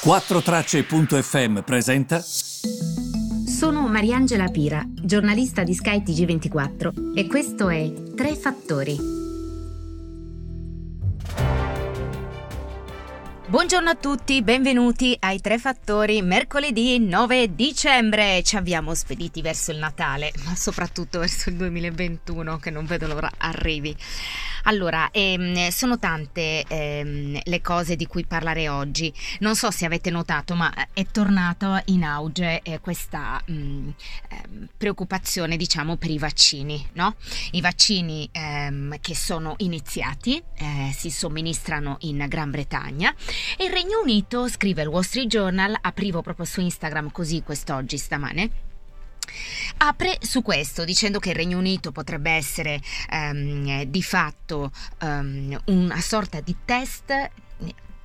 4Tracce.fm presenta. Sono Mariangela Pira, giornalista di Sky TG24 e questo è Tre Fattori. Buongiorno a tutti, benvenuti ai Tre Fattori, mercoledì 9 dicembre. Ci abbiamo spediti verso il Natale, ma soprattutto verso il 2021 che non vedo l'ora arrivi. Allora, ehm, sono tante ehm, le cose di cui parlare oggi. Non so se avete notato, ma è tornata in auge eh, questa mh, mm, eh, preoccupazione, diciamo, per i vaccini, no? I vaccini ehm, che sono iniziati, eh, si somministrano in Gran Bretagna e il Regno Unito, scrive il Wall Street Journal, aprivo proprio su Instagram così quest'oggi, stamane, apre su questo dicendo che il Regno Unito potrebbe essere um, di fatto um, una sorta di test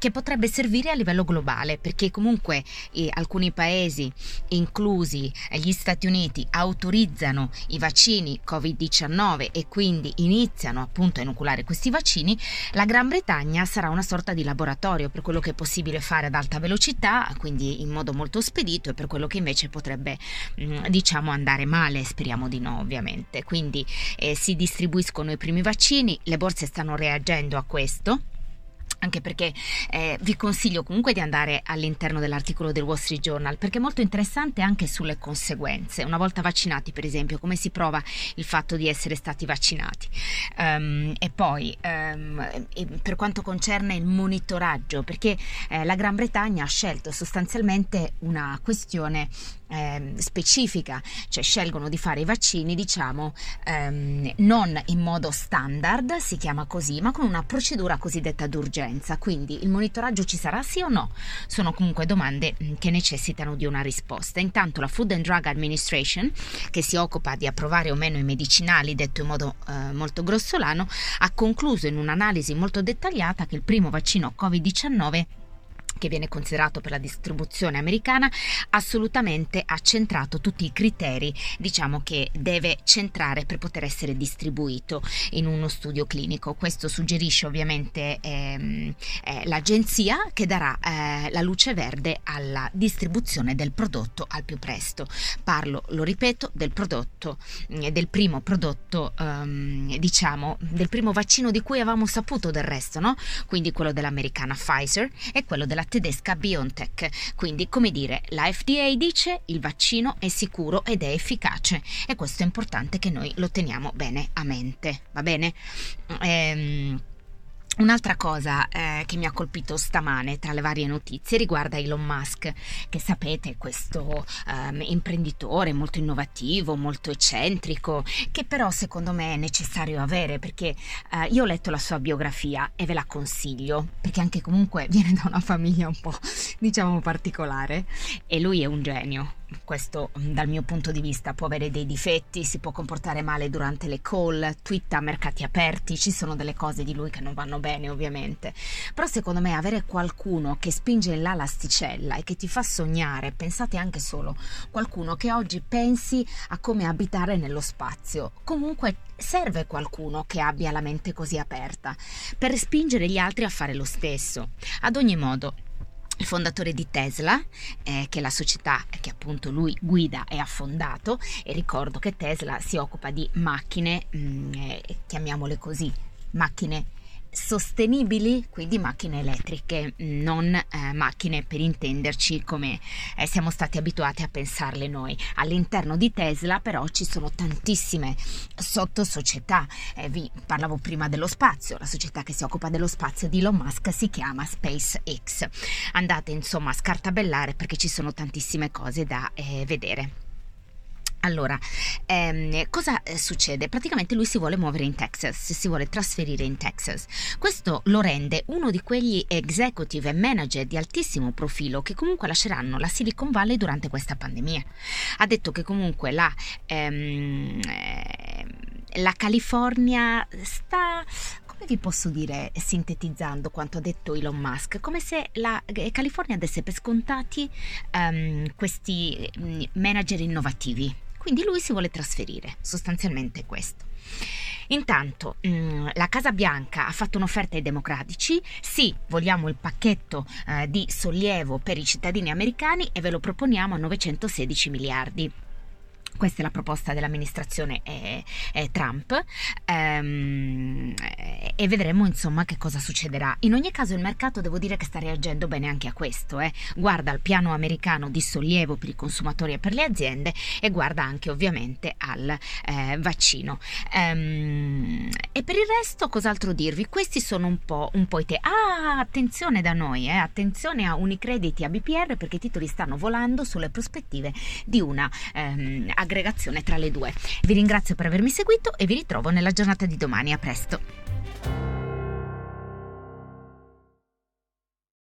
che potrebbe servire a livello globale, perché comunque eh, alcuni paesi, inclusi gli Stati Uniti, autorizzano i vaccini Covid-19 e quindi iniziano appunto a inoculare questi vaccini, la Gran Bretagna sarà una sorta di laboratorio per quello che è possibile fare ad alta velocità, quindi in modo molto spedito e per quello che invece potrebbe mm, diciamo andare male, speriamo di no ovviamente. Quindi eh, si distribuiscono i primi vaccini, le borse stanno reagendo a questo anche perché eh, vi consiglio comunque di andare all'interno dell'articolo del Wall Street Journal perché è molto interessante anche sulle conseguenze. Una volta vaccinati, per esempio, come si prova il fatto di essere stati vaccinati. Um, e poi um, per quanto concerne il monitoraggio, perché eh, la Gran Bretagna ha scelto sostanzialmente una questione eh, specifica, cioè scelgono di fare i vaccini, diciamo, ehm, non in modo standard, si chiama così, ma con una procedura cosiddetta d'urgenza. Quindi il monitoraggio ci sarà sì o no? Sono comunque domande mm, che necessitano di una risposta. Intanto la Food and Drug Administration, che si occupa di approvare o meno i medicinali, detto in modo eh, molto grossolano, ha concluso in un'analisi molto dettagliata che il primo vaccino Covid-19 che viene considerato per la distribuzione americana, assolutamente ha centrato tutti i criteri, diciamo che deve centrare per poter essere distribuito in uno studio clinico. Questo suggerisce ovviamente ehm, eh, l'agenzia che darà eh, la luce verde alla distribuzione del prodotto al più presto. Parlo, lo ripeto, del prodotto, eh, del primo prodotto, ehm, diciamo, del primo vaccino di cui avevamo saputo del resto, no? Quindi quello dell'americana Pfizer e quello della tedesca BioNTech. Quindi, come dire, la FDA dice il vaccino è sicuro ed è efficace e questo è importante che noi lo teniamo bene a mente, va bene? Ehm, Un'altra cosa eh, che mi ha colpito stamane tra le varie notizie riguarda Elon Musk, che sapete questo um, imprenditore molto innovativo, molto eccentrico, che però secondo me è necessario avere perché uh, io ho letto la sua biografia e ve la consiglio, perché anche comunque viene da una famiglia un po' diciamo particolare e lui è un genio questo dal mio punto di vista può avere dei difetti, si può comportare male durante le call, twitta a mercati aperti, ci sono delle cose di lui che non vanno bene ovviamente, però secondo me avere qualcuno che spinge in là l'asticella e che ti fa sognare, pensate anche solo qualcuno che oggi pensi a come abitare nello spazio, comunque serve qualcuno che abbia la mente così aperta per spingere gli altri a fare lo stesso. Ad ogni modo, il fondatore di Tesla, eh, che è la società che appunto lui guida e ha fondato, e ricordo che Tesla si occupa di macchine, mh, mm, eh, chiamiamole così, macchine sostenibili, quindi macchine elettriche, non eh, macchine per intenderci come eh, siamo stati abituati a pensarle noi. All'interno di Tesla però ci sono tantissime sottosocietà, eh, vi parlavo prima dello spazio, la società che si occupa dello spazio di Elon Musk si chiama SpaceX. Andate insomma a scartabellare perché ci sono tantissime cose da eh, vedere. Allora, ehm, cosa eh, succede? Praticamente lui si vuole muovere in Texas, si vuole trasferire in Texas. Questo lo rende uno di quegli executive e manager di altissimo profilo che comunque lasceranno la Silicon Valley durante questa pandemia. Ha detto che comunque la, ehm, eh, la California sta come vi posso dire, sintetizzando quanto ha detto Elon Musk, come se la eh, California desse per scontati um, questi mm, manager innovativi. Quindi lui si vuole trasferire, sostanzialmente questo. Intanto mm, la Casa Bianca ha fatto un'offerta ai democratici, sì, vogliamo il pacchetto eh, di sollievo per i cittadini americani e ve lo proponiamo a 916 miliardi. Questa è la proposta dell'amministrazione eh, eh, Trump ehm, e vedremo insomma che cosa succederà. In ogni caso il mercato devo dire che sta reagendo bene anche a questo. Eh. Guarda al piano americano di sollievo per i consumatori e per le aziende e guarda anche ovviamente al eh, vaccino. Ehm, e per il resto cos'altro dirvi? Questi sono un po', un po i te. Ah, attenzione da noi, eh, attenzione a Unicrediti, a BPR perché i titoli stanno volando sulle prospettive di una ehm, aggregazione tra le due. Vi ringrazio per avermi seguito e vi ritrovo nella giornata di domani. A presto!